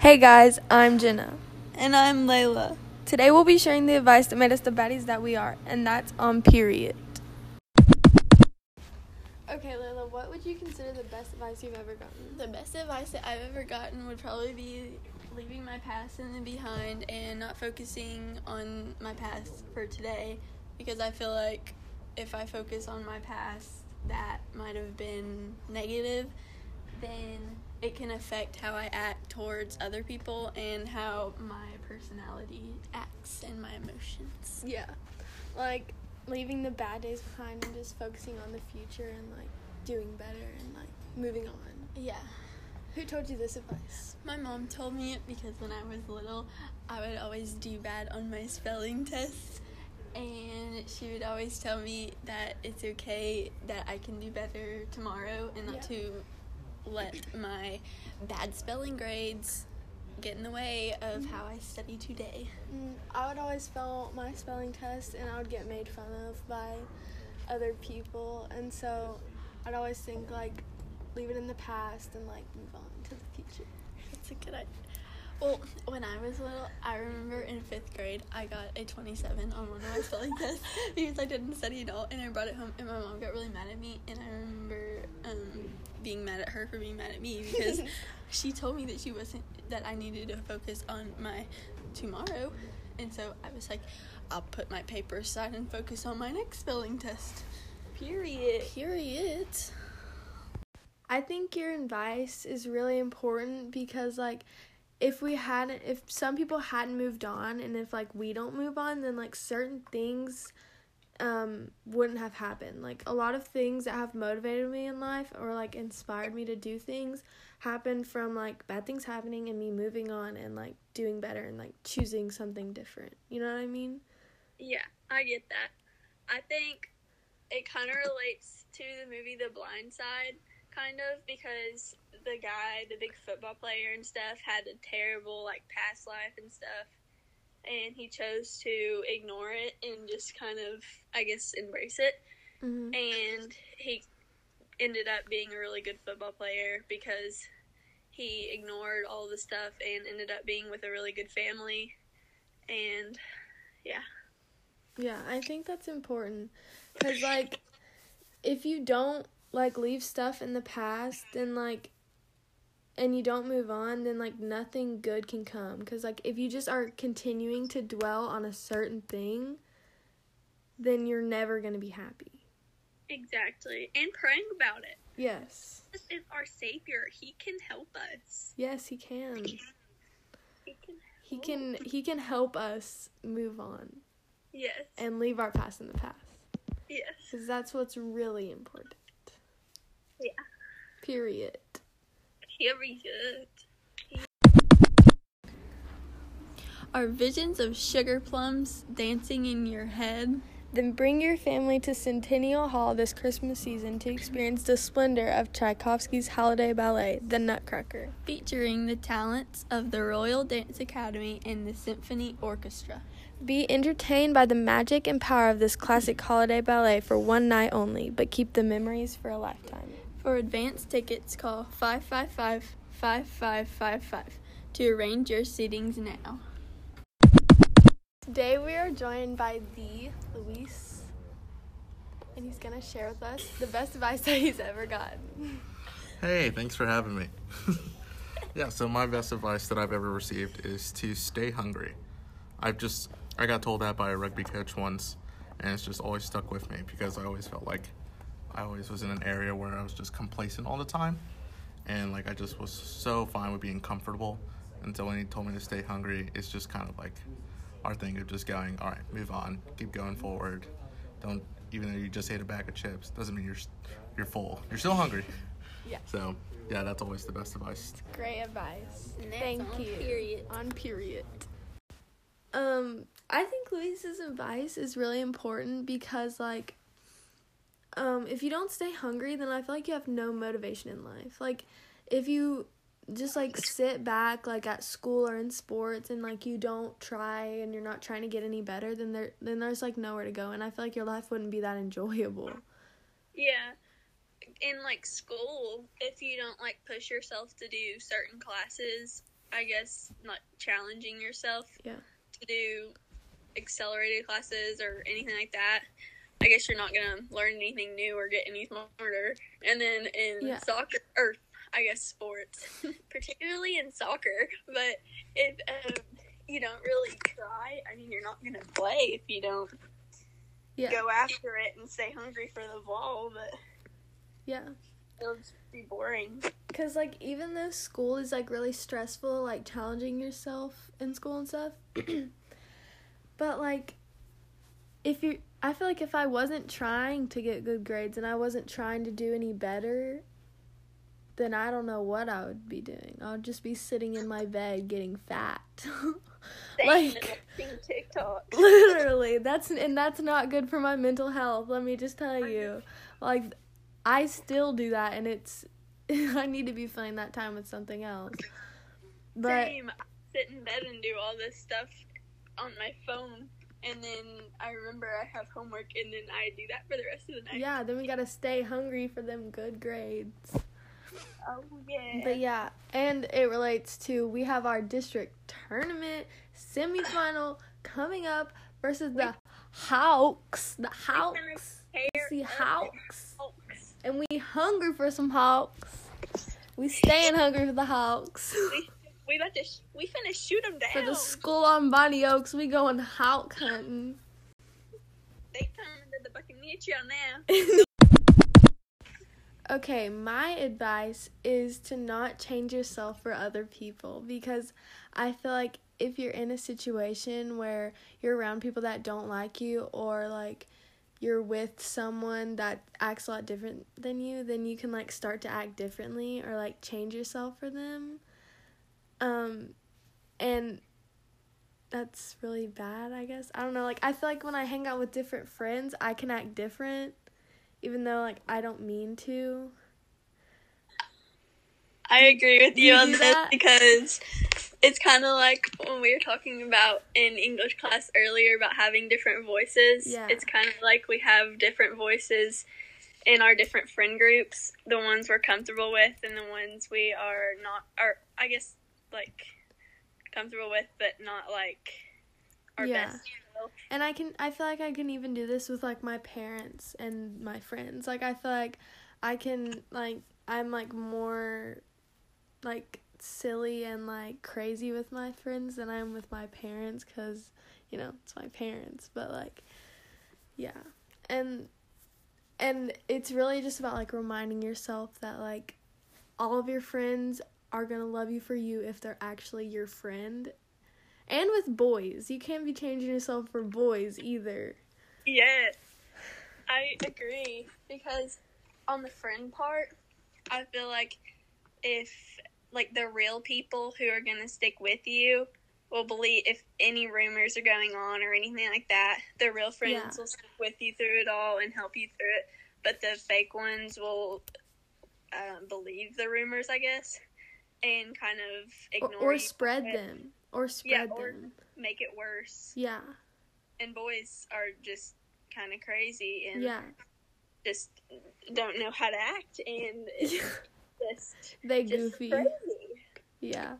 Hey guys, I'm Jenna. And I'm Layla. Today we'll be sharing the advice that made us the baddies that we are, and that's on period. Okay, Layla, what would you consider the best advice you've ever gotten? The best advice that I've ever gotten would probably be leaving my past in the behind and not focusing on my past for today because I feel like if I focus on my past that might have been negative, then it can affect how I act towards other people and how my personality acts and my emotions. Yeah, like leaving the bad days behind and just focusing on the future and like doing better and like moving on. Yeah. Who told you this advice? My mom told me it because when I was little, I would always do bad on my spelling tests. And she would always tell me that it's okay that I can do better tomorrow and not Yeah. to let my bad spelling grades get in the way of how I study today. Mm, I would always fail my spelling test and I would get made fun of by other people. And so I'd always think like leave it in the past and like move on to the future. That's a good idea. Well, when I was little, I remember in fifth grade, I got a 27 on one of my spelling tests because I didn't study at all, and I brought it home, and my mom got really mad at me, and I remember um, being mad at her for being mad at me because she told me that she wasn't that I needed to focus on my tomorrow, and so I was like, I'll put my paper aside and focus on my next spelling test. Period. Period. I think your advice is really important because like if we hadn't if some people hadn't moved on and if like we don't move on then like certain things um wouldn't have happened. Like a lot of things that have motivated me in life or like inspired me to do things happened from like bad things happening and me moving on and like doing better and like choosing something different. You know what I mean? Yeah, I get that. I think it kind of relates to the movie The Blind Side, kind of, because the guy, the big football player and stuff, had a terrible, like, past life and stuff. And he chose to ignore it and just kind of, I guess, embrace it. Mhm. And he ended up being a really good football player because he ignored all the stuff and ended up being with a really good family. And yeah. Yeah, I think that's important cuz like if you don't like leave stuff in the past then like and you don't move on then like nothing good can come cuz like if you just are continuing to dwell on a certain thing then you're never going to be happy. Exactly. And praying about it. Yes. This is our Savior. He can help us. Yes, he can. He can He can he can help us move on Yes. and leave our past in the past Yes. cuz that's what's really important. Yeah. Period. Period. Are visions of sugar plums dancing in your head? Then bring your family to Centennial Hall this Christmas season to experience the splendor of Tchaikovsky's holiday ballet, The Nutcracker. featuring the talents of the Royal Dance Academy and the Symphony Orchestra. Be entertained by the magic and power of this classic holiday ballet for one night only, but keep the memories for a lifetime. For advance tickets, call 555 5555 to arrange your seatings now. Today we are joined by the Luis, and he's gonna share with us the best advice that he's ever gotten. Hey, thanks for having me. yeah, so my best advice that I've ever received is to stay hungry. I've just I got told that by a rugby coach once, and it's just always stuck with me because I always felt like I always was in an area where I was just complacent all the time, and like I just was so fine with being comfortable. Until when he told me to stay hungry, it's just kind of like our thing of just going, all right, move on, keep going forward. Don't even though you just ate a bag of chips, doesn't mean you're you're full. You're still hungry. Yeah. So yeah, that's always the best advice. Great advice. And that's Thank on you. period. On period. Um, I think Luis's advice is really important because like um if you don't stay hungry then I feel like you have no motivation in life. Like if you just like sit back like at school or in sports and like you don't try and you're not trying to get any better then there then there's like nowhere to go and I feel like your life wouldn't be that enjoyable. Yeah. In like school, if you don't like push yourself to do certain classes, I guess, not challenging yourself Yeah. to do accelerated classes or anything like that. I guess you're not gonna learn anything new or get any smarter. And then in Yeah. soccer, or I guess sports, particularly in soccer, but if um, you don't really try, I mean, you're not gonna play if you don't Yeah. go after it and stay hungry for the ball. But Yeah. it'll just be boring. Cause like even though school is like really stressful, like challenging yourself in school and stuff, but like if you, I feel like if I wasn't trying to get good grades and I wasn't trying to do any better, then I don't know what I would be doing. I would just be sitting in my bed getting fat. like TikTok. literally that's and that's not good for my mental health let me just tell you like i still do that and it's i need to be filling that time with something else but Same. I sit in bed and do all this stuff on my phone, and then I remember I have homework, and then I do that for the rest of the night. yeah then we gotta stay hungry for them good grades Oh yeah. but yeah and it relates to we have our district tournament semifinal coming up versus the hawks the hawks hawks Hawks. and we hungry for some hawks. We staying hungry for the hawks. We about to sh- we finna shoot them down. For the school on Bonnie Oaks, we going hawk hunting. They coming to the Buccaneer Trail now. Okay, my advice is to not change yourself for other people because I feel like if you're in a situation where you're around people that don't like you or like you're with someone that acts a lot different than you, then you can like start to act differently or like change yourself for them. Um and that's really bad, I guess. I don't know, like I feel like when I hang out with different friends, I can act different even though like I don't mean to. I agree with you you on this that? because it's kind of like when we were talking about in English class earlier about having different voices. Yeah. It's kind of like we have different voices in our different friend groups, the ones we're comfortable with and the ones we are not, or I guess like comfortable with, but not like our Yeah. best. And I can I feel like I can even do this with like my parents and my friends. Like I feel like I can like I'm like more like silly and like crazy with my friends than I am with my parents cuz you know, it's my parents, but like yeah. And and it's really just about like reminding yourself that like all of your friends are going to love you for you if they're actually your friend and with boys. You can't be changing yourself for boys either. Yes, I agree because on the friend part, I feel like if like the real people who are gonna stick with you will believe if any rumors are going on or anything like that, the real friends Yeah. will stick with you through it all and help you through it. But the fake ones will um, believe the rumors, I guess, and kind of Or, ignore or you spread and them. Or Yeah, spread or- them. make it worse. Yeah. And boys are just kind of crazy and Yeah. just don't know how to act and just, they goofy. crazy. Yeah.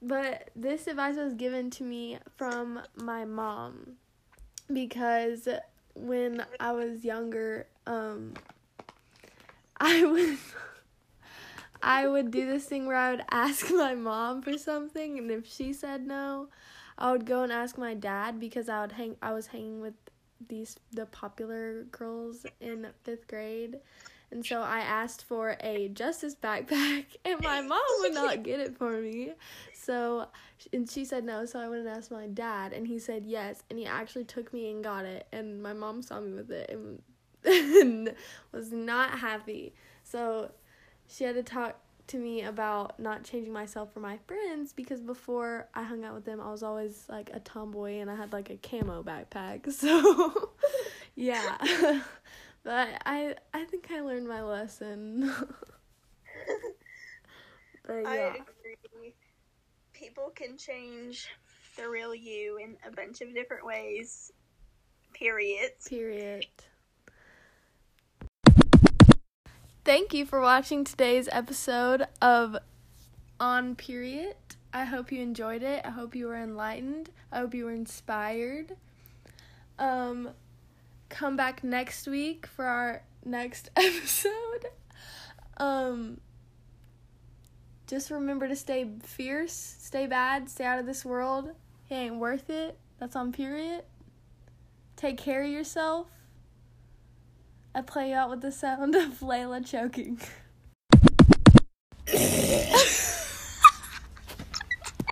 But this advice was given to me from my mom because when I was younger, um I would I would do this thing where I would ask my mom for something and if she said no, I would go and ask my dad because I would hang I was hanging with these the popular girls in 5th grade. And so I asked for a justice backpack, and my mom would not get it for me. So, and she said no, so I went and asked my dad, and he said yes, and he actually took me and got it. And my mom saw me with it and, and was not happy. So, she had to talk to me about not changing myself for my friends because before I hung out with them, I was always like a tomboy and I had like a camo backpack. So, yeah. but I I think I learned my lesson. but I yeah. agree. People can change the real you in a bunch of different ways. Period. Period. Thank you for watching today's episode of on period. I hope you enjoyed it. I hope you were enlightened. I hope you were inspired. Um, come back next week for our next episode. Um, just remember to stay fierce, stay bad, stay out of this world. He ain't worth it. That's on period. Take care of yourself. I play out with the sound of Layla choking.